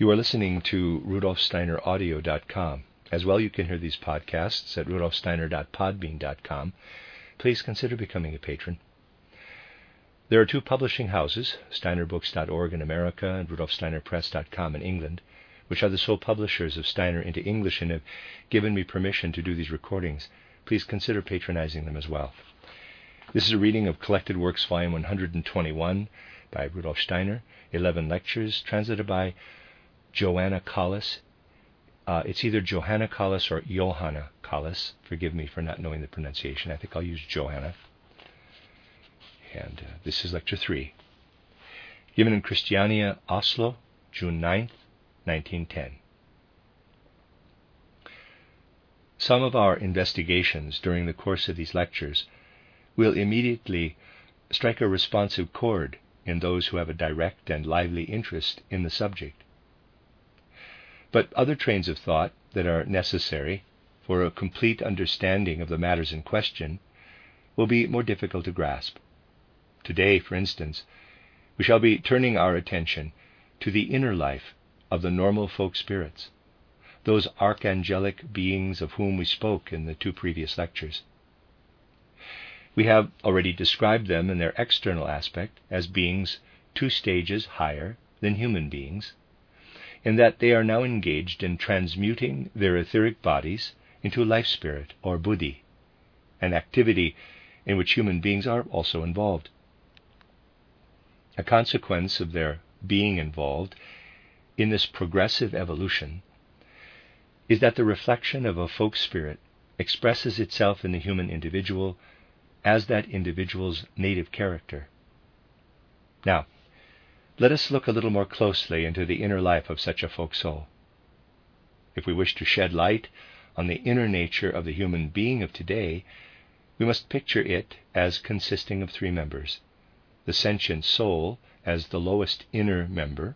You are listening to rudolfsteineraudio.com. As well, you can hear these podcasts at rudolfsteiner.podbean.com. Please consider becoming a patron. There are two publishing houses, steinerbooks.org in America and rudolfsteinerpress.com in England, which are the sole publishers of Steiner into English and have given me permission to do these recordings. Please consider patronizing them as well. This is a reading of Collected Works, Volume 121 by Rudolf Steiner, 11 lectures translated by Joanna Collis. Uh, it's either Johanna Collis or Johanna Collis. Forgive me for not knowing the pronunciation. I think I'll use Johanna. And uh, this is lecture three. Given in Christiania, Oslo, June 9, 1910. Some of our investigations during the course of these lectures will immediately strike a responsive chord in those who have a direct and lively interest in the subject. But other trains of thought that are necessary for a complete understanding of the matters in question will be more difficult to grasp. Today, for instance, we shall be turning our attention to the inner life of the normal folk spirits, those archangelic beings of whom we spoke in the two previous lectures. We have already described them in their external aspect as beings two stages higher than human beings, in that they are now engaged in transmuting their etheric bodies into life spirit or buddhi, an activity in which human beings are also involved. A consequence of their being involved in this progressive evolution is that the reflection of a folk spirit expresses itself in the human individual as that individual's native character. Now, let us look a little more closely into the inner life of such a folk soul. If we wish to shed light on the inner nature of the human being of today, we must picture it as consisting of three members the sentient soul as the lowest inner member,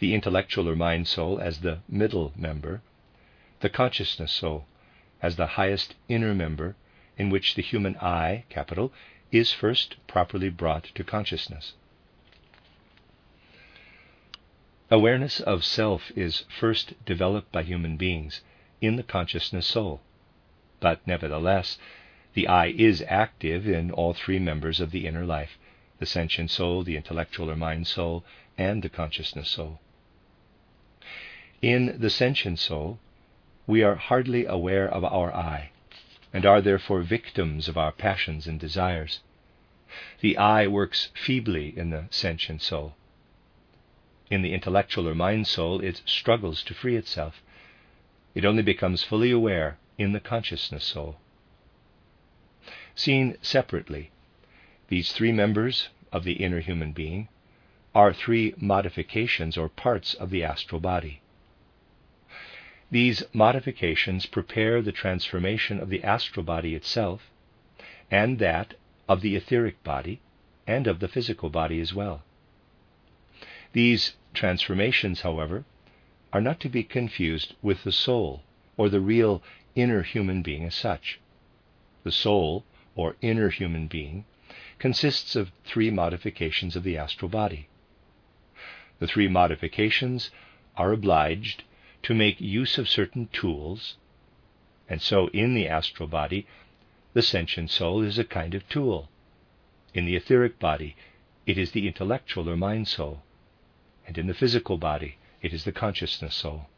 the intellectual or mind soul as the middle member, the consciousness soul as the highest inner member in which the human I, capital, is first properly brought to consciousness. Awareness of self is first developed by human beings in the consciousness soul. But nevertheless, the I is active in all three members of the inner life the sentient soul, the intellectual or mind soul, and the consciousness soul. In the sentient soul, we are hardly aware of our I, and are therefore victims of our passions and desires. The I works feebly in the sentient soul in the intellectual or mind soul, it struggles to free itself. It only becomes fully aware in the consciousness soul. Seen separately, these three members of the inner human being are three modifications or parts of the astral body. These modifications prepare the transformation of the astral body itself and that of the etheric body and of the physical body as well. These transformations, however, are not to be confused with the soul or the real inner human being as such. The soul, or inner human being, consists of three modifications of the astral body. The three modifications are obliged to make use of certain tools, and so in the astral body, the sentient soul is a kind of tool. In the etheric body, it is the intellectual or mind soul and in the physical body, it is the consciousness soul.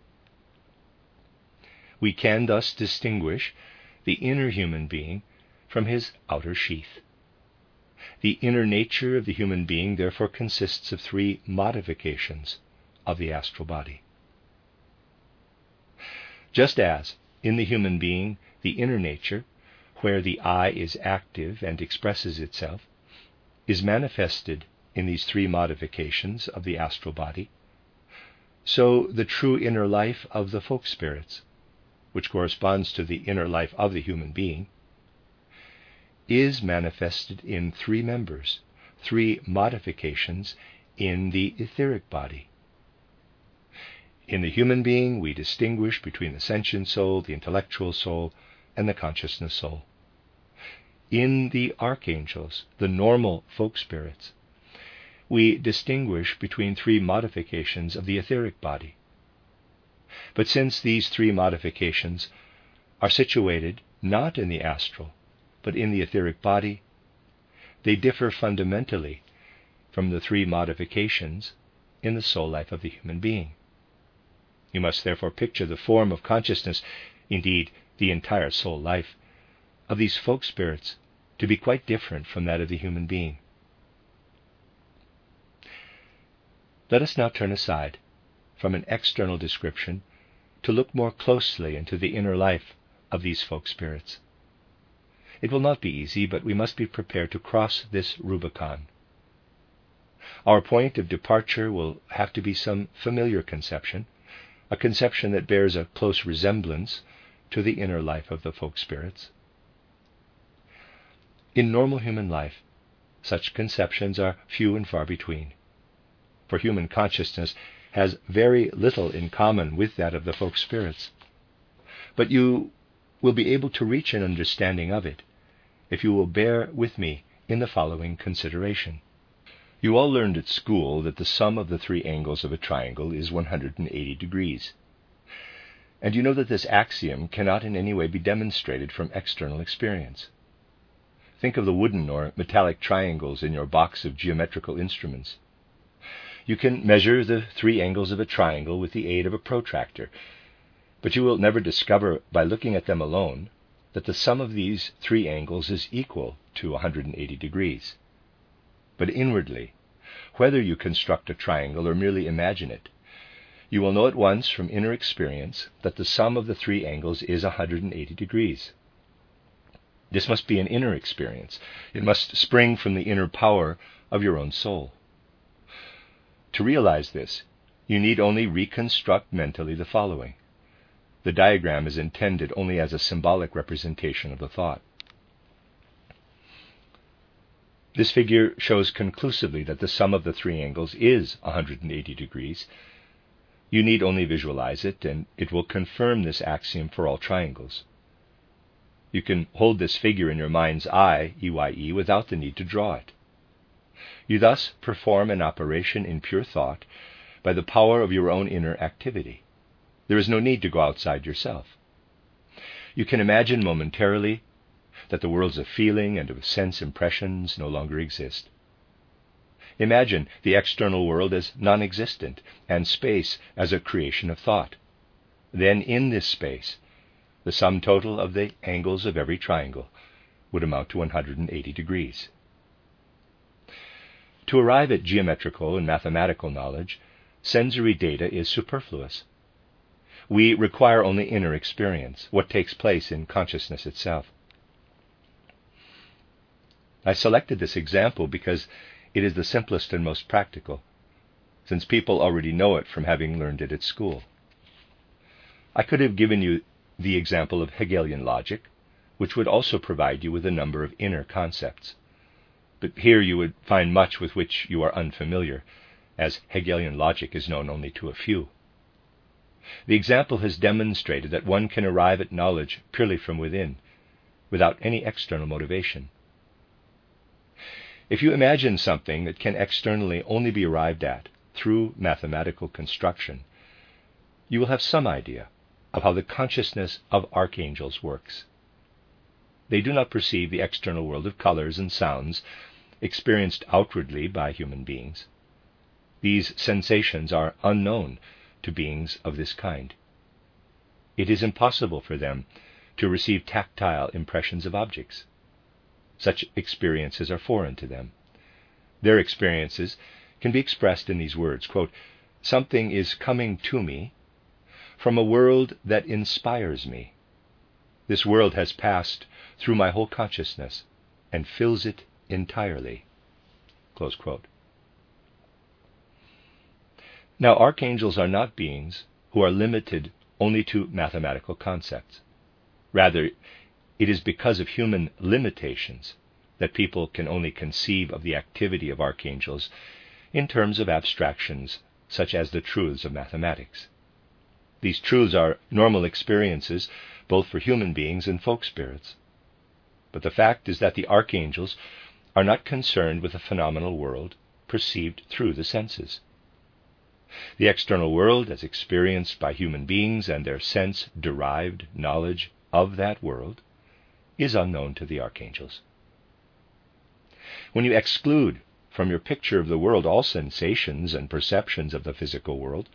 We can thus distinguish the inner human being from his outer sheath. The inner nature of the human being therefore consists of three modifications of the astral body. Just as in the human being, the inner nature, where the I is active and expresses itself, is manifested in these three modifications of the astral body, so the true inner life of the folk spirits, which corresponds to the inner life of the human being, is manifested in three members, three modifications in the etheric body. In the human being, we distinguish between the sentient soul, the intellectual soul, and the consciousness soul. In the archangels, the normal folk spirits, we distinguish between three modifications of the etheric body. But since these three modifications are situated not in the astral, but in the etheric body, they differ fundamentally from the three modifications in the soul life of the human being. You must therefore picture the form of consciousness, indeed, the entire soul life, of these folk spirits to be quite different from that of the human being. Let us now turn aside from an external description to look more closely into the inner life of these folk spirits. It will not be easy, but we must be prepared to cross this Rubicon. Our point of departure will have to be some familiar conception, a conception that bears a close resemblance to the inner life of the folk spirits. In normal human life, such conceptions are few and far between, for human consciousness has very little in common with that of the folk spirits. But you will be able to reach an understanding of it if you will bear with me in the following consideration. You all learned at school that the sum of the three angles of a triangle is 180 degrees. And you know that this axiom cannot in any way be demonstrated from external experience. Think of the wooden or metallic triangles in your box of geometrical instruments. You can measure the three angles of a triangle with the aid of a protractor, but you will never discover by looking at them alone that the sum of these three angles is equal to 180 degrees. But inwardly, whether you construct a triangle or merely imagine it, you will know at once from inner experience that the sum of the three angles is 180 degrees. This must be an inner experience. It must spring from the inner power of your own soul. To realize this, you need only reconstruct mentally the following. The diagram is intended only as a symbolic representation of the thought. This figure shows conclusively that the sum of the three angles is 180 degrees. You need only visualize it, and it will confirm this axiom for all triangles. You can hold this figure in your mind's eye, EYE, without the need to draw it. You thus perform an operation in pure thought by the power of your own inner activity. There is no need to go outside yourself. You can imagine momentarily that the worlds of feeling and of sense impressions no longer exist. Imagine the external world as non existent and space as a creation of thought. Then, in this space, the sum total of the angles of every triangle would amount to 180 degrees. To arrive at geometrical and mathematical knowledge, sensory data is superfluous. We require only inner experience, what takes place in consciousness itself. I selected this example because it is the simplest and most practical, since people already know it from having learned it at school. I could have given you the example of Hegelian logic, which would also provide you with a number of inner concepts. But here you would find much with which you are unfamiliar, as Hegelian logic is known only to a few. The example has demonstrated that one can arrive at knowledge purely from within, without any external motivation. If you imagine something that can externally only be arrived at through mathematical construction, you will have some idea of how the consciousness of archangels works. They do not perceive the external world of colors and sounds experienced outwardly by human beings. These sensations are unknown to beings of this kind. It is impossible for them to receive tactile impressions of objects. Such experiences are foreign to them. Their experiences can be expressed in these words quote, Something is coming to me from a world that inspires me. This world has passed through my whole consciousness and fills it entirely. Now, archangels are not beings who are limited only to mathematical concepts. Rather, it is because of human limitations that people can only conceive of the activity of archangels in terms of abstractions such as the truths of mathematics. These truths are normal experiences both for human beings and folk spirits. But the fact is that the archangels are not concerned with the phenomenal world perceived through the senses. The external world, as experienced by human beings and their sense derived knowledge of that world, is unknown to the archangels. When you exclude from your picture of the world all sensations and perceptions of the physical world,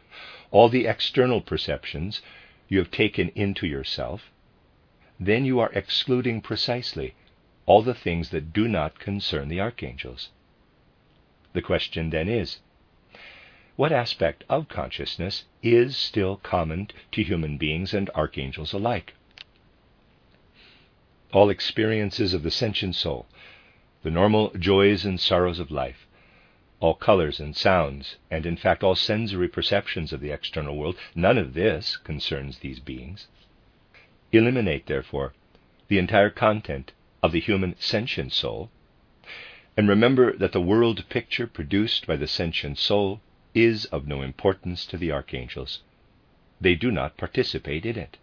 all the external perceptions you have taken into yourself, then you are excluding precisely all the things that do not concern the archangels. The question then is what aspect of consciousness is still common to human beings and archangels alike? All experiences of the sentient soul, the normal joys and sorrows of life, all colors and sounds, and in fact all sensory perceptions of the external world, none of this concerns these beings. Eliminate, therefore, the entire content of the human sentient soul, and remember that the world picture produced by the sentient soul is of no importance to the archangels. They do not participate in it.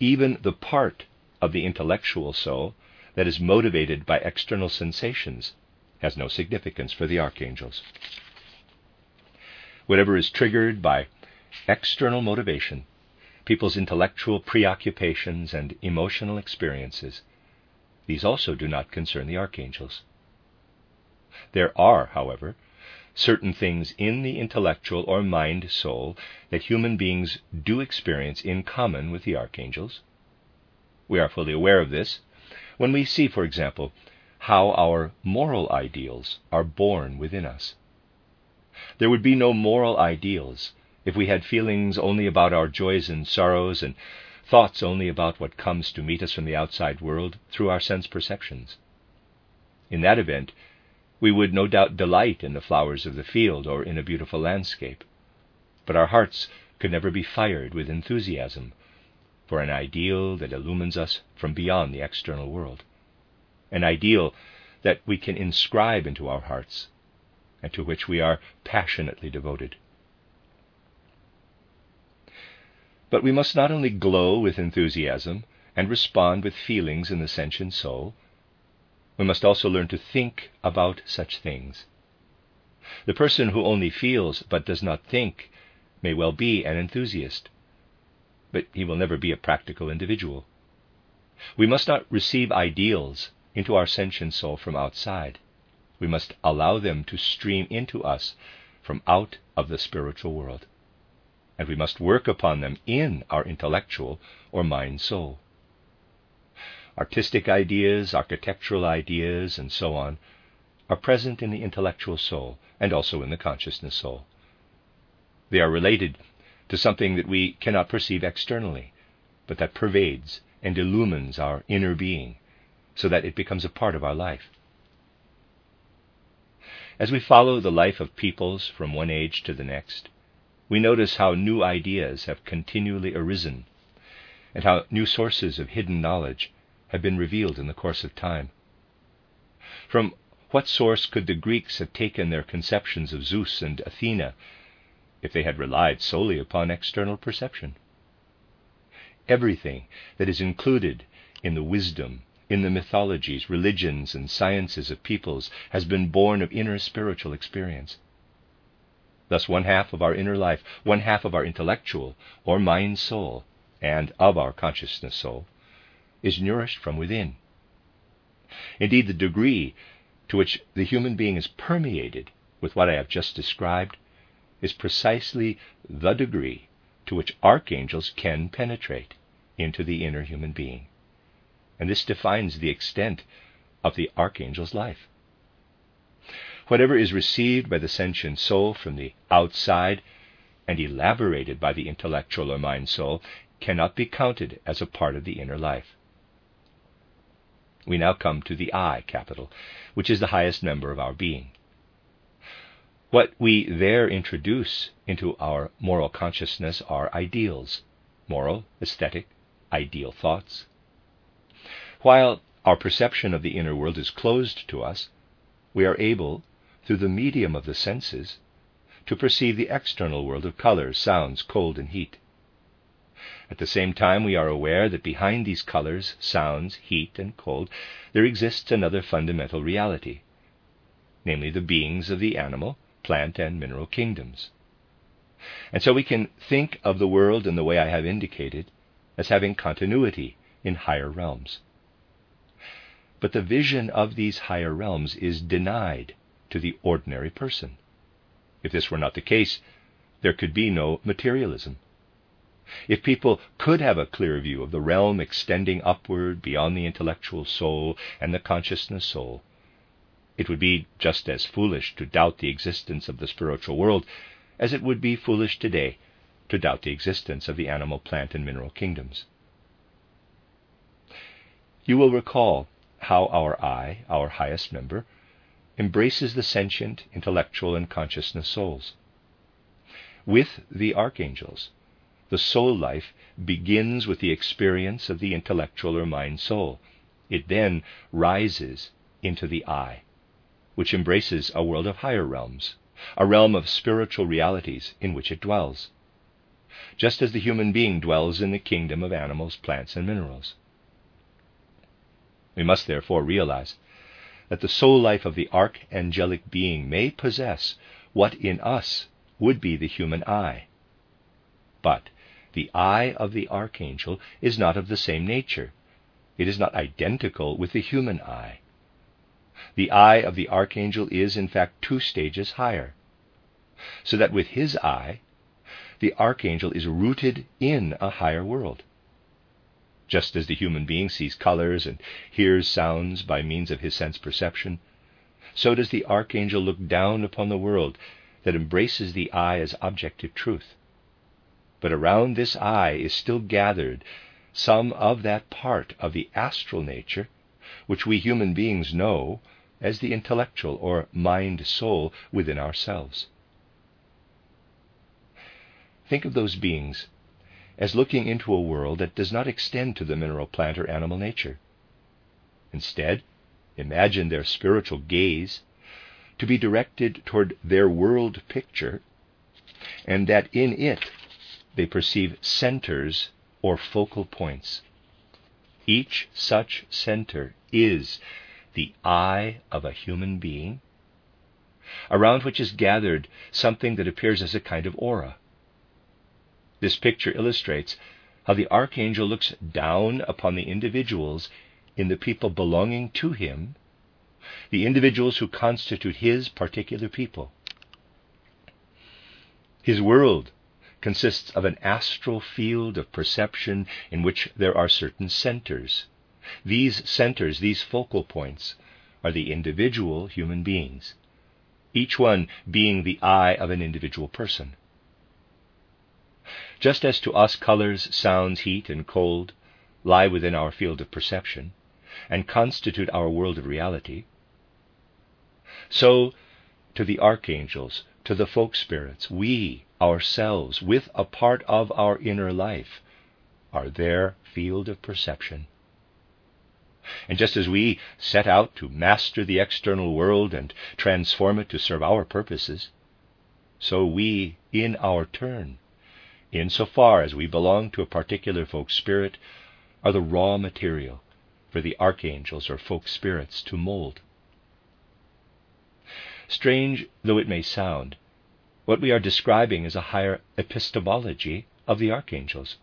Even the part of the intellectual soul that is motivated by external sensations has no significance for the archangels. Whatever is triggered by external motivation, people's intellectual preoccupations and emotional experiences, these also do not concern the archangels. There are, however, certain things in the intellectual or mind soul that human beings do experience in common with the archangels. We are fully aware of this when we see, for example, how our moral ideals are born within us. There would be no moral ideals if we had feelings only about our joys and sorrows and thoughts only about what comes to meet us from the outside world through our sense perceptions. In that event, we would no doubt delight in the flowers of the field or in a beautiful landscape, but our hearts could never be fired with enthusiasm for an ideal that illumines us from beyond the external world, an ideal that we can inscribe into our hearts and to which we are passionately devoted. But we must not only glow with enthusiasm and respond with feelings in the sentient soul, we must also learn to think about such things. The person who only feels but does not think may well be an enthusiast, but he will never be a practical individual. We must not receive ideals into our sentient soul from outside. We must allow them to stream into us from out of the spiritual world. And we must work upon them in our intellectual or mind soul artistic ideas, architectural ideas, and so on, are present in the intellectual soul and also in the consciousness soul. They are related to something that we cannot perceive externally, but that pervades and illumines our inner being so that it becomes a part of our life. As we follow the life of peoples from one age to the next, we notice how new ideas have continually arisen and how new sources of hidden knowledge have been revealed in the course of time. From what source could the Greeks have taken their conceptions of Zeus and Athena if they had relied solely upon external perception? Everything that is included in the wisdom, in the mythologies, religions, and sciences of peoples has been born of inner spiritual experience. Thus, one half of our inner life, one half of our intellectual or mind soul, and of our consciousness soul, is nourished from within. Indeed, the degree to which the human being is permeated with what I have just described is precisely the degree to which archangels can penetrate into the inner human being. And this defines the extent of the archangel's life. Whatever is received by the sentient soul from the outside and elaborated by the intellectual or mind soul cannot be counted as a part of the inner life. We now come to the I capital, which is the highest member of our being. What we there introduce into our moral consciousness are ideals moral, aesthetic, ideal thoughts. While our perception of the inner world is closed to us, we are able, through the medium of the senses, to perceive the external world of colors, sounds, cold, and heat. At the same time, we are aware that behind these colors, sounds, heat, and cold, there exists another fundamental reality. namely the beings of the animal, plant, and mineral kingdoms. And so we can think of the world in the way I have indicated as having continuity in higher realms. But the vision of these higher realms is denied to the ordinary person. If this were not the case, there could be no materialism. If people could have a clear view of the realm extending upward beyond the intellectual soul and the consciousness soul, it would be just as foolish to doubt the existence of the spiritual world as it would be foolish today to doubt the existence of the animal, plant, and mineral kingdoms. You will recall how our I, our highest member, embraces the sentient, intellectual, and consciousness souls. With the archangels, the soul life begins with the experience of the intellectual or mind soul. It then rises into the I, which embraces a world of higher realms, a realm of spiritual realities in which it dwells, just as the human being dwells in the kingdom of animals, plants, and minerals. We must therefore realize that the soul life of the archangelic being may possess what in us would be the human I. But the I of the archangel is not of the same nature. It is not identical with the human I. The I of the archangel is, in fact, two stages higher. So that with his I, the archangel is rooted in a higher world. Just as the human being sees colors and hears sounds by means of his sense perception, so does the archangel look down upon the world that embraces the I as objective truth. But around this I is still gathered some of that part of the astral nature which we human beings know as the intellectual or mind soul within ourselves. Think of those beings as looking into a world that does not extend to the mineral, plant, or animal nature. Instead, imagine their spiritual gaze to be directed toward their world picture, and that in it they perceive centers or focal points. Each such center is the I of a human being, around which is gathered something that appears as a kind of aura. This picture illustrates how the archangel looks down upon the individuals in the people belonging to him, the individuals who constitute his particular people. His world consists of an astral field of perception in which there are certain centers. These centers, these focal points, are the individual human beings, each one being the I of an individual person. Just as to us colors, sounds, heat, and cold lie within our field of perception and constitute our world of reality, so to the archangels, to the folk spirits, we ourselves, with a part of our inner life, are their field of perception. And just as we set out to master the external world and transform it to serve our purposes, so we, in our turn, insofar as we belong to a particular folk spirit, are the raw material for the archangels or folk spirits to mold. Strange though it may sound, what we are describing is a higher epistemology of the archangels.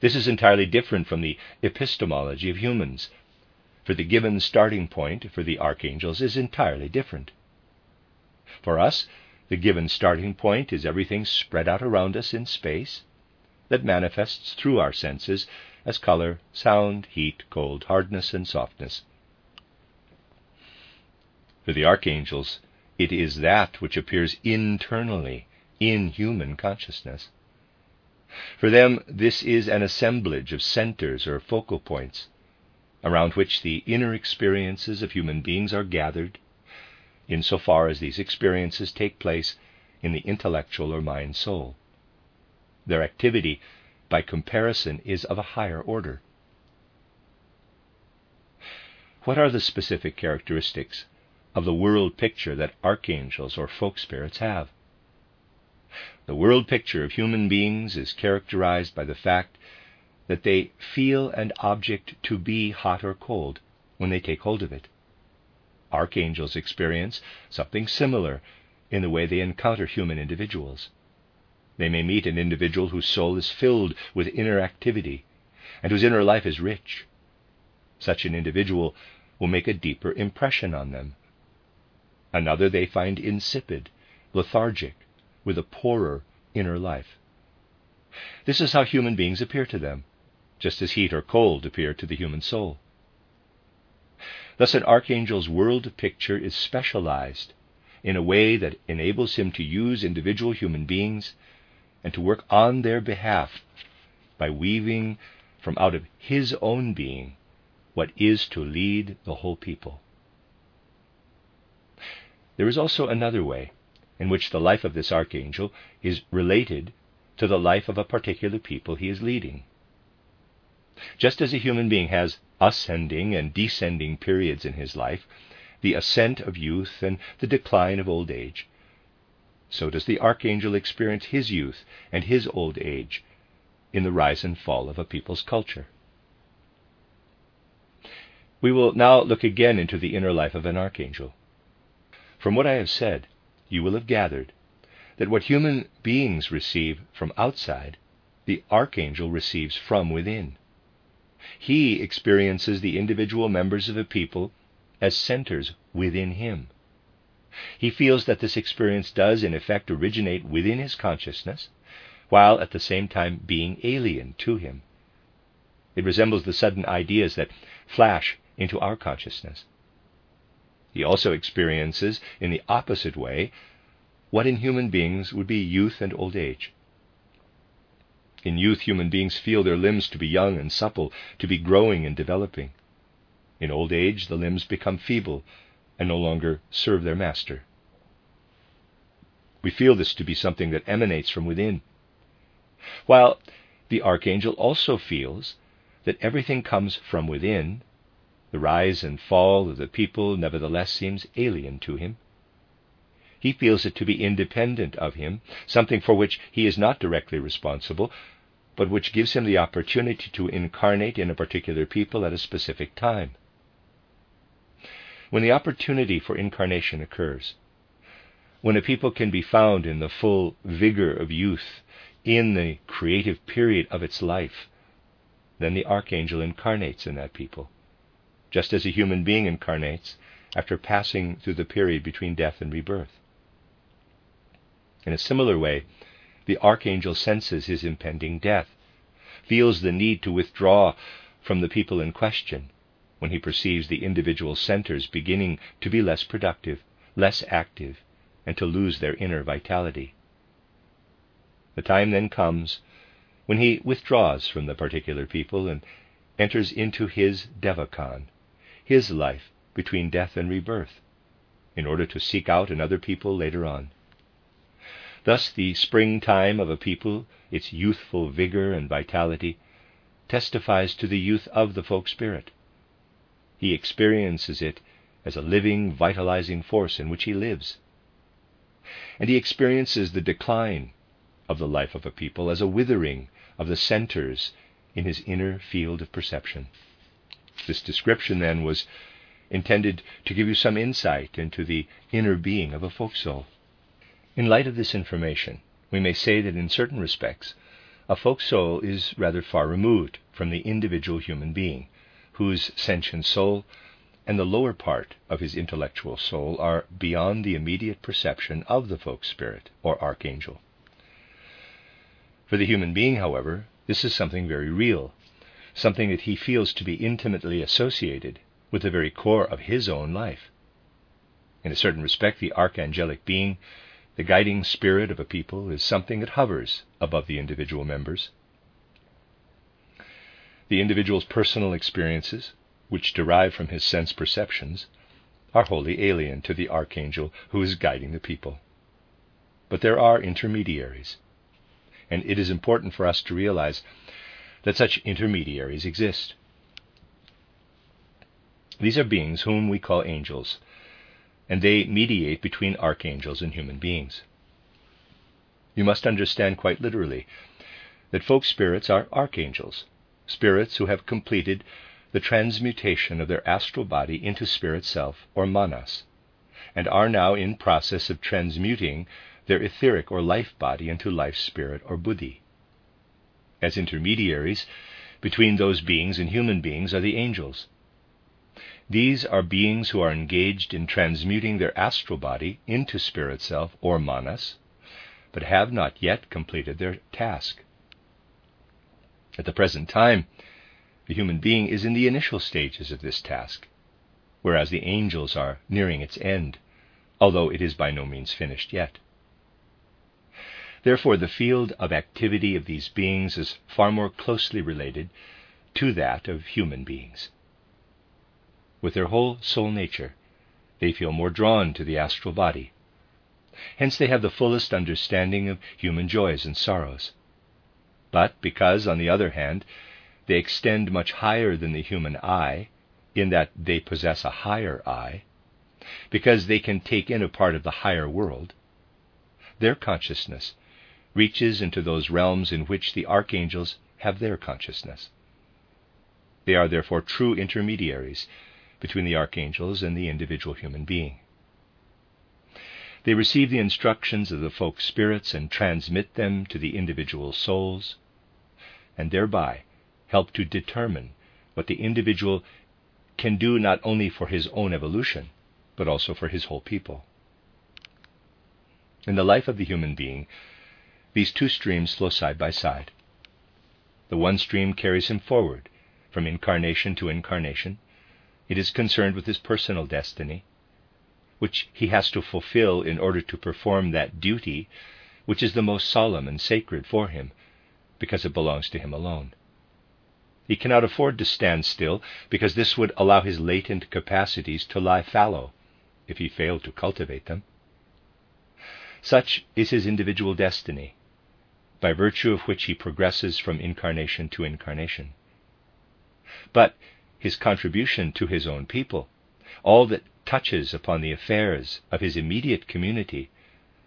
This is entirely different from the epistemology of humans, for the given starting point for the archangels is entirely different. For us, the given starting point is everything spread out around us in space that manifests through our senses as color, sound, heat, cold, hardness, and softness. For the archangels, it is that which appears internally in human consciousness. For them, this is an assemblage of centers or focal points around which the inner experiences of human beings are gathered insofar as these experiences take place in the intellectual or mind soul. Their activity, by comparison, is of a higher order. What are the specific characteristics of the world picture that archangels or folk spirits have? The world picture of human beings is characterized by the fact that they feel an object to be hot or cold when they take hold of it. Archangels experience something similar in the way they encounter human individuals. They may meet an individual whose soul is filled with inner activity and whose inner life is rich. Such an individual will make a deeper impression on them. Another they find insipid, lethargic, with a poorer inner life. This is how human beings appear to them, just as heat or cold appear to the human soul. Thus, an archangel's world picture is specialized in a way that enables him to use individual human beings and to work on their behalf by weaving from out of his own being what is to lead the whole people. There is also another way in which the life of this archangel is related to the life of a particular people he is leading. Just as a human being has ascending and descending periods in his life, the ascent of youth and the decline of old age, so does the archangel experience his youth and his old age in the rise and fall of a people's culture. We will now look again into the inner life of an archangel. From what I have said, you will have gathered that what human beings receive from outside, the archangel receives from within. He experiences the individual members of a people as centers within him. He feels that this experience does, in effect, originate within his consciousness, while at the same time being alien to him. It resembles the sudden ideas that flash into our consciousness. He also experiences, in the opposite way, what in human beings would be youth and old age. In youth, human beings feel their limbs to be young and supple, to be growing and developing. In old age, the limbs become feeble and no longer serve their master. We feel this to be something that emanates from within. While the archangel also feels that everything comes from within, the rise and fall of the people nevertheless seems alien to him. He feels it to be independent of him, something for which he is not directly responsible, but which gives him the opportunity to incarnate in a particular people at a specific time. When the opportunity for incarnation occurs, when a people can be found in the full vigor of youth, in the creative period of its life, then the archangel incarnates in that people, just as a human being incarnates after passing through the period between death and rebirth. In a similar way, the archangel senses his impending death, feels the need to withdraw from the people in question when he perceives the individual centers beginning to be less productive, less active, and to lose their inner vitality. The time then comes when he withdraws from the particular people and enters into his devachan, his life between death and rebirth, in order to seek out another people later on. Thus, the springtime of a people, its youthful vigor and vitality, testifies to the youth of the folk spirit. He experiences it as a living, vitalizing force in which he lives. And he experiences the decline of the life of a people as a withering of the centers in his inner field of perception. This description, then, was intended to give you some insight into the inner being of a folk soul. In light of this information, we may say that in certain respects, a folk soul is rather far removed from the individual human being, whose sentient soul and the lower part of his intellectual soul are beyond the immediate perception of the folk spirit or archangel. For the human being, however, this is something very real, something that he feels to be intimately associated with the very core of his own life. In a certain respect, the archangelic being the guiding spirit of a people is something that hovers above the individual members. The individual's personal experiences, which derive from his sense perceptions, are wholly alien to the archangel who is guiding the people. But there are intermediaries, and it is important for us to realize that such intermediaries exist. These are beings whom we call angels, and they mediate between archangels and human beings. You must understand quite literally that folk spirits are archangels, spirits who have completed the transmutation of their astral body into spirit self or manas, and are now in process of transmuting their etheric or life body into life spirit or buddhi. As intermediaries between those beings and human beings are the angels. These are beings who are engaged in transmuting their astral body into spirit self or manas, but have not yet completed their task. At the present time, the human being is in the initial stages of this task, whereas the angels are nearing its end, although it is by no means finished yet. Therefore, the field of activity of these beings is far more closely related to that of human beings. With their whole soul nature, they feel more drawn to the astral body. Hence, they have the fullest understanding of human joys and sorrows. But because, on the other hand, they extend much higher than the human I, in that they possess a higher I, because they can take in a part of the higher world, their consciousness reaches into those realms in which the archangels have their consciousness. They are therefore true intermediaries between the archangels and the individual human being. They receive the instructions of the folk spirits and transmit them to the individual souls, and thereby help to determine what the individual can do not only for his own evolution, but also for his whole people. In the life of the human being, these two streams flow side by side. The one stream carries him forward from incarnation to incarnation. It is concerned with his personal destiny, which he has to fulfill in order to perform that duty which is the most solemn and sacred for him, because it belongs to him alone. He cannot afford to stand still, because this would allow his latent capacities to lie fallow if he failed to cultivate them. Such is his individual destiny, by virtue of which he progresses from incarnation to incarnation. But his contribution to his own people, all that touches upon the affairs of his immediate community,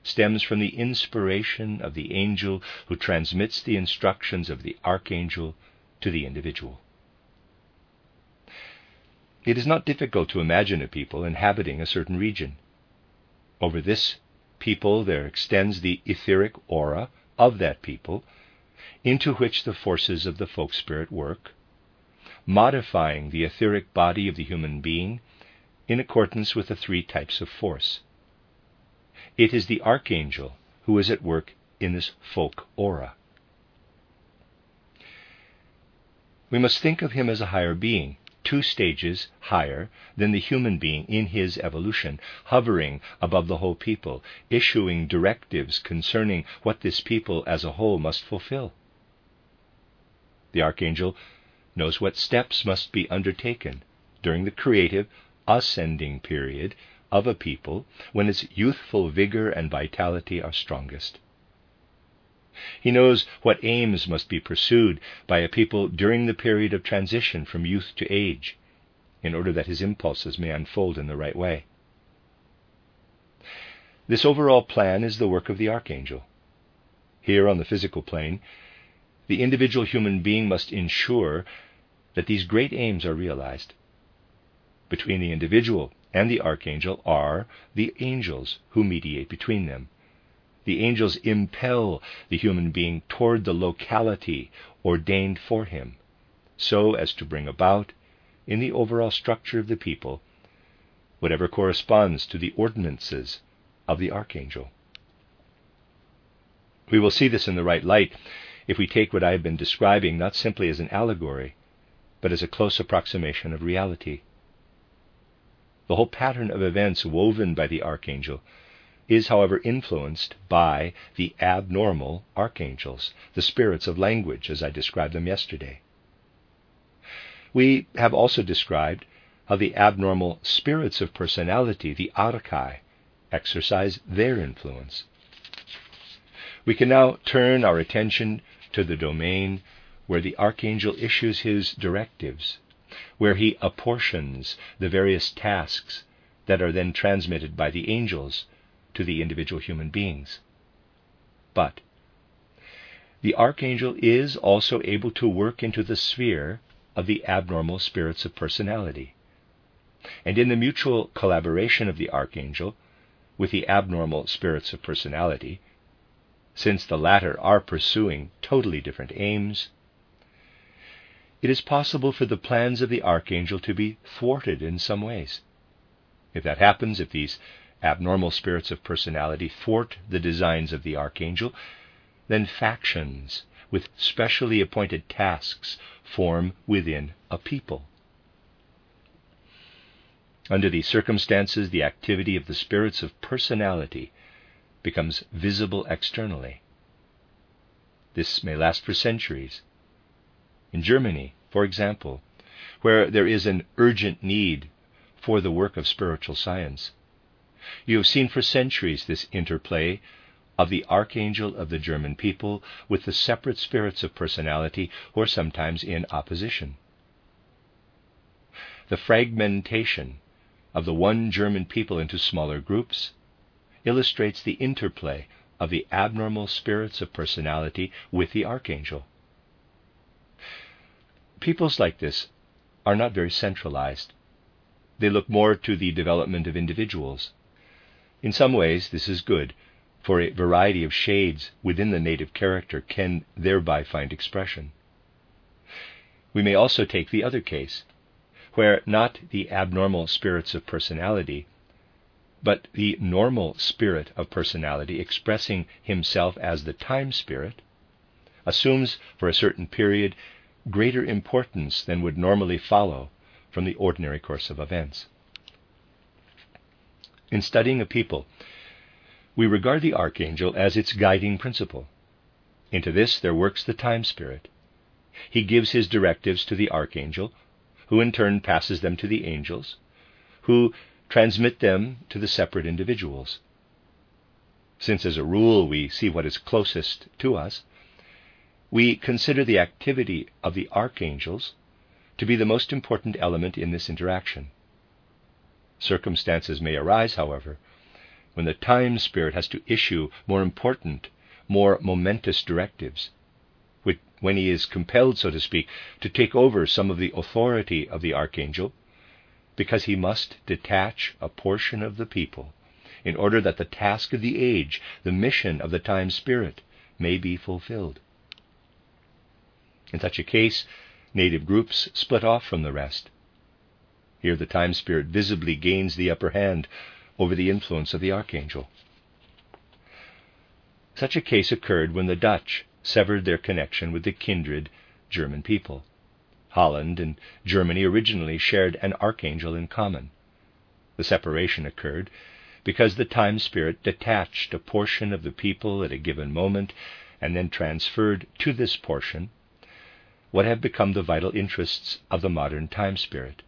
stems from the inspiration of the angel who transmits the instructions of the archangel to the individual. It is not difficult to imagine a people inhabiting a certain region. Over this people there extends the etheric aura of that people, into which the forces of the folk spirit work, modifying the etheric body of the human being in accordance with the three types of force. It is the archangel who is at work in this folk aura. We must think of him as a higher being, two stages higher than the human being in his evolution, hovering above the whole people, issuing directives concerning what this people as a whole must fulfill. The archangel knows what steps must be undertaken during the creative, ascending period of a people when its youthful vigor and vitality are strongest. He knows what aims must be pursued by a people during the period of transition from youth to age, in order that his impulses may unfold in the right way. This overall plan is the work of the archangel. Here on the physical plane, the individual human being must ensure that these great aims are realized. Between the individual and the archangel are the angels who mediate between them the angels impel the human being toward the locality ordained for him, so as to bring about, in the overall structure of the people, whatever corresponds to the ordinances of the archangel. We will see this in the right light if we take what I have been describing not simply as an allegory, but as a close approximation of reality. The whole pattern of events woven by the archangel is, however, influenced by the abnormal archangels, the spirits of language, as I described them yesterday. We have also described how the abnormal spirits of personality, the archai, exercise their influence. We can now turn our attention to the domain where the archangel issues his directives, where he apportions the various tasks that are then transmitted by the angels to the individual human beings. But the archangel is also able to work into the sphere of the abnormal spirits of personality. And in the mutual collaboration of the archangel with the abnormal spirits of personality, since the latter are pursuing totally different aims, it is possible for the plans of the archangel to be thwarted in some ways. If that happens, if these abnormal spirits of personality thwart the designs of the archangel, then factions with specially appointed tasks form within a people. Under these circumstances, the activity of the spirits of personality becomes visible externally. This may last for centuries. In Germany, for example, where there is an urgent need for the work of spiritual science, you have seen for centuries this interplay of the archangel of the German people with the separate spirits of personality who are sometimes in opposition. The fragmentation of the one German people into smaller groups illustrates the interplay of the abnormal spirits of personality with the archangel. Peoples like this are not very centralized. They look more to the development of individuals. In some ways, this is good, for a variety of shades within the native character can thereby find expression. We may also take the other case, where not the abnormal spirits of personality, but the normal spirit of personality expressing himself as the time spirit, assumes for a certain period greater importance than would normally follow from the ordinary course of events. In studying a people, we regard the archangel as its guiding principle. Into this there works the time spirit. He gives his directives to the archangel, who in turn passes them to the angels, who transmit them to the separate individuals. Since, as a rule, we see what is closest to us, we consider the activity of the archangels to be the most important element in this interaction. Circumstances may arise, however, when the time spirit has to issue more important, more momentous directives, when he is compelled, so to speak, to take over some of the authority of the archangel, because he must detach a portion of the people in order that the task of the age, the mission of the time spirit, may be fulfilled. In such a case, native groups split off from the rest. Here the time spirit visibly gains the upper hand over the influence of the archangel. Such a case occurred when the Dutch severed their connection with the kindred German people. Holland and Germany originally shared an archangel in common. The separation occurred because the time spirit detached a portion of the people at a given moment and then transferred to this portion what have become the vital interests of the modern time spirit.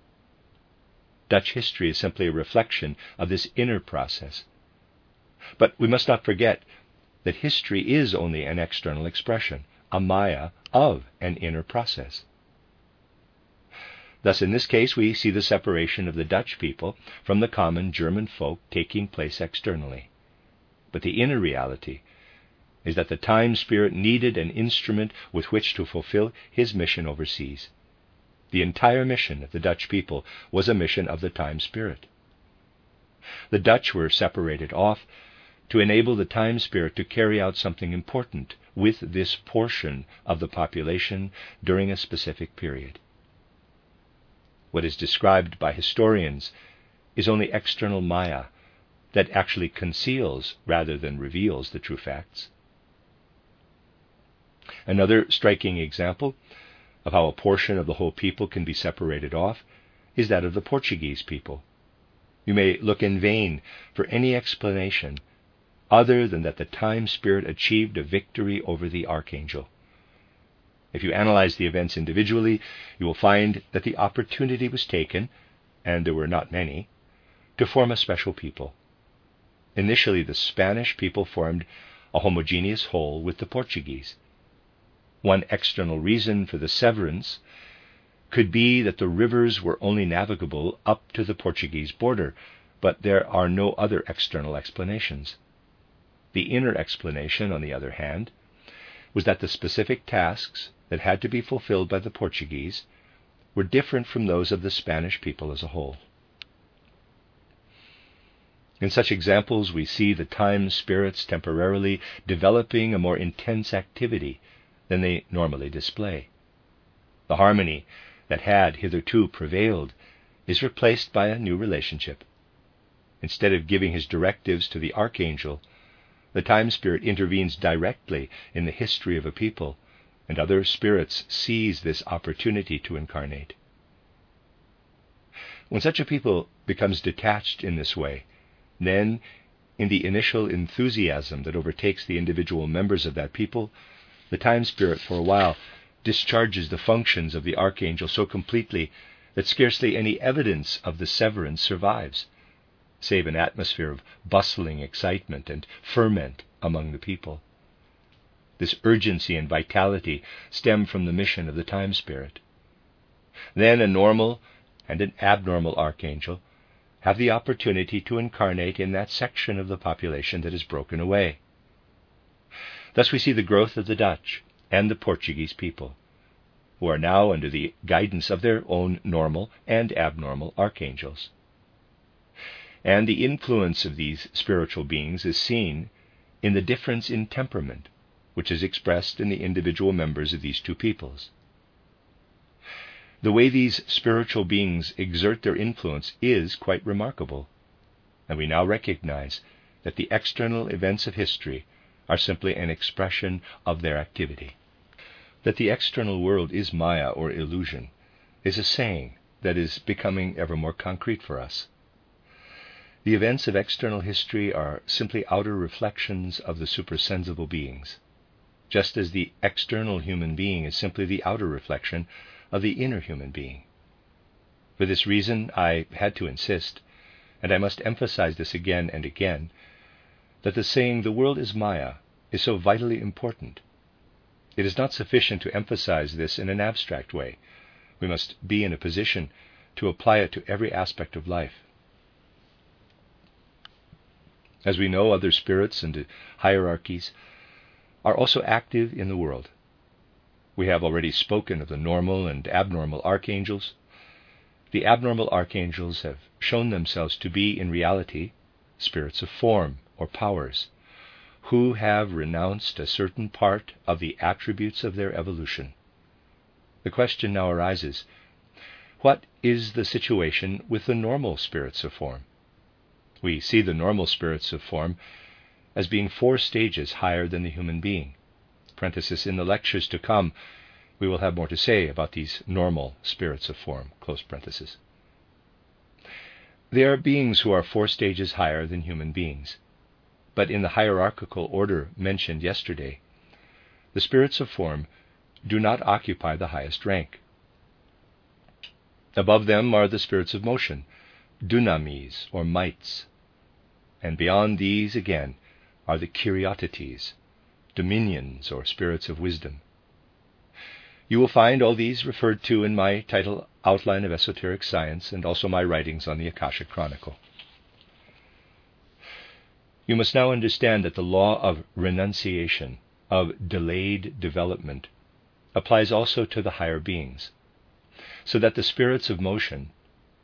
Dutch history is simply a reflection of this inner process. But we must not forget that history is only an external expression, a maya of an inner process. Thus, in this case, we see the separation of the Dutch people from the common German folk taking place externally. But the inner reality is that the time spirit needed an instrument with which to fulfill his mission overseas. The entire mission of the Dutch people was a mission of the time spirit. The Dutch were separated off to enable the time spirit to carry out something important with this portion of the population during a specific period. What is described by historians is only external maya that actually conceals rather than reveals the true facts. Another striking example of how a portion of the whole people can be separated off is that of the Portuguese people. You may look in vain for any explanation other than that the time spirit achieved a victory over the archangel. If you analyze the events individually, you will find that the opportunity was taken, and there were not many, to form a special people. Initially, the Spanish people formed a homogeneous whole with the Portuguese. One external reason for the severance could be that the rivers were only navigable up to the Portuguese border, but there are no other external explanations. The inner explanation, on the other hand, was that the specific tasks that had to be fulfilled by the Portuguese were different from those of the Spanish people as a whole. In such examples, we see the time spirits temporarily developing a more intense activity than they normally display. The harmony that had hitherto prevailed is replaced by a new relationship. Instead of giving his directives to the archangel, the time spirit intervenes directly in the history of a people, and other spirits seize this opportunity to incarnate. When such a people becomes detached in this way, then, in the initial enthusiasm that overtakes the individual members of that people, the time spirit for a while discharges the functions of the archangel so completely that scarcely any evidence of the severance survives save an atmosphere of bustling excitement and ferment among the people. This urgency and vitality stem from the mission of the time spirit. Then a normal and an abnormal archangel have the opportunity to incarnate in that section of the population that is broken away. Thus we see the growth of the Dutch and the Portuguese people, who are now under the guidance of their own normal and abnormal archangels and the influence of these spiritual beings is seen in the difference in temperament which is expressed in the individual members of these two peoples. The way these spiritual beings exert their influence is quite remarkable, and we now recognize that the external events of history are simply an expression of their activity. That the external world is Maya or illusion is a saying that is becoming ever more concrete for us. The events of external history are simply outer reflections of the supersensible beings, just as the external human being is simply the outer reflection of the inner human being. For this reason, I had to insist, and I must emphasize this again and again, that the saying, the world is Maya, is so vitally important. It is not sufficient to emphasize this in an abstract way. We must be in a position to apply it to every aspect of life. As we know, other spirits and hierarchies are also active in the world. We have already spoken of the normal and abnormal archangels. The abnormal archangels have shown themselves to be, in reality, spirits of form or powers, who have renounced a certain part of the attributes of their evolution. The question now arises what is the situation with the normal spirits of form? We see the normal spirits of form as being four stages higher than the human being. Parenthesis, in the lectures to come, we will have more to say about these normal spirits of form. Close parenthesis. They are beings who are four stages higher than human beings. But in the hierarchical order mentioned yesterday, the spirits of form do not occupy the highest rank. Above them are the spirits of motion, dunamis or mights, and beyond these again are the Kyriotetes, dominions or spirits of wisdom. You will find all these referred to in my title Outline of Esoteric Science and also my writings on the Akashic Chronicle. You must now understand that the law of renunciation, of delayed development, applies also to the higher beings, so that the spirits of motion,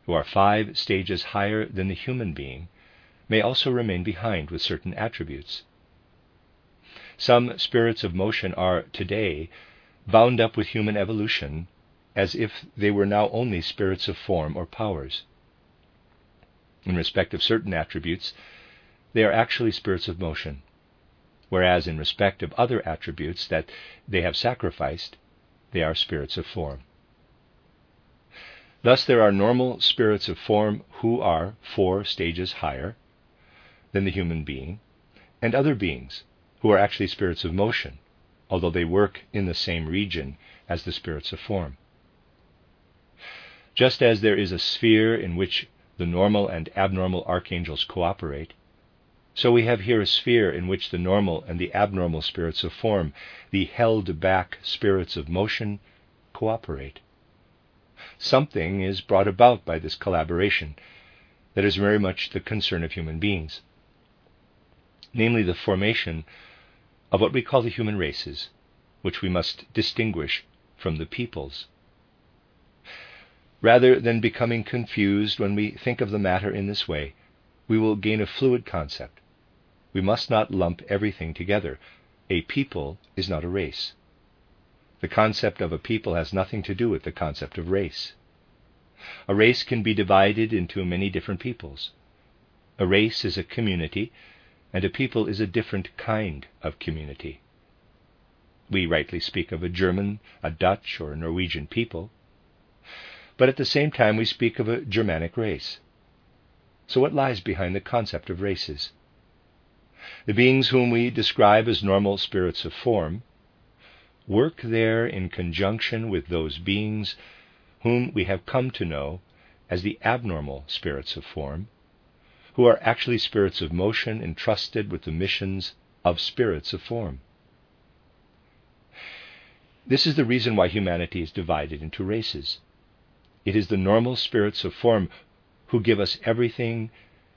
who are five stages higher than the human being, may also remain behind with certain attributes. Some spirits of motion are today bound up with human evolution as if they were now only spirits of form or powers. In respect of certain attributes, they are actually spirits of motion, whereas in respect of other attributes that they have sacrificed, they are spirits of form. Thus, there are normal spirits of form who are four stages higher, than the human being, and other beings who are actually spirits of motion, although they work in the same region as the spirits of form. Just as there is a sphere in which the normal and abnormal archangels cooperate, so we have here a sphere in which the normal and the abnormal spirits of form, the held back spirits of motion, cooperate. Something is brought about by this collaboration that is very much the concern of human beings namely the formation of what we call the human races, which we must distinguish from the peoples. Rather than becoming confused when we think of the matter in this way, we will gain a fluid concept. We must not lump everything together. A people is not a race. The concept of a people has nothing to do with the concept of race. A race can be divided into many different peoples. A race is a community, and a people is a different kind of community. We rightly speak of a German, a Dutch, or a Norwegian people, but at the same time we speak of a Germanic race. So, what lies behind the concept of races? The beings whom we describe as normal spirits of form work there in conjunction with those beings whom we have come to know as the abnormal spirits of form, who are actually spirits of motion entrusted with the missions of spirits of form. This is the reason why humanity is divided into races. It is the normal spirits of form who give us everything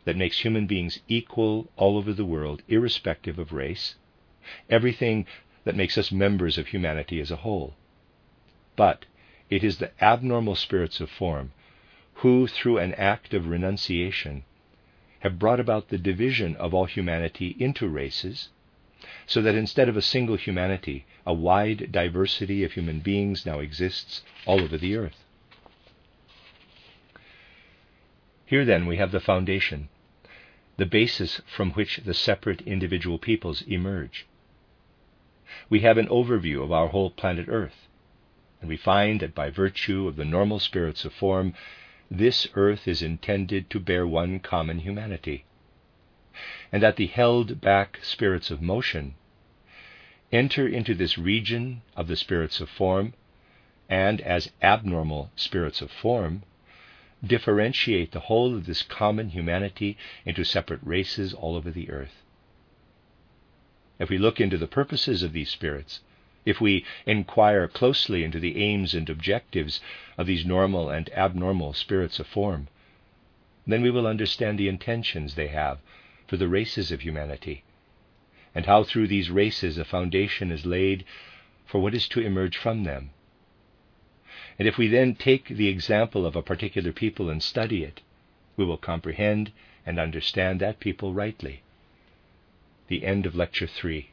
that makes human beings equal all over the world, irrespective of race, everything that makes us members of humanity as a whole. But it is the abnormal spirits of form who, through an act of renunciation, have brought about the division of all humanity into races, so that instead of a single humanity, a wide diversity of human beings now exists all over the earth. Here then we have the foundation, the basis from which the separate individual peoples emerge. We have an overview of our whole planet Earth, and we find that by virtue of the normal spirits of form, this earth is intended to bear one common humanity, and that the held back spirits of motion enter into this region of the spirits of form, and as abnormal spirits of form, differentiate the whole of this common humanity into separate races all over the earth. If we look into the purposes of these spirits, if we inquire closely into the aims and objectives of these normal and abnormal spirits of form, then we will understand the intentions they have for the races of humanity, and how through these races a foundation is laid for what is to emerge from them and if we then take the example of a particular people and study it, we will comprehend and understand that people rightly. The end of Lecture 3.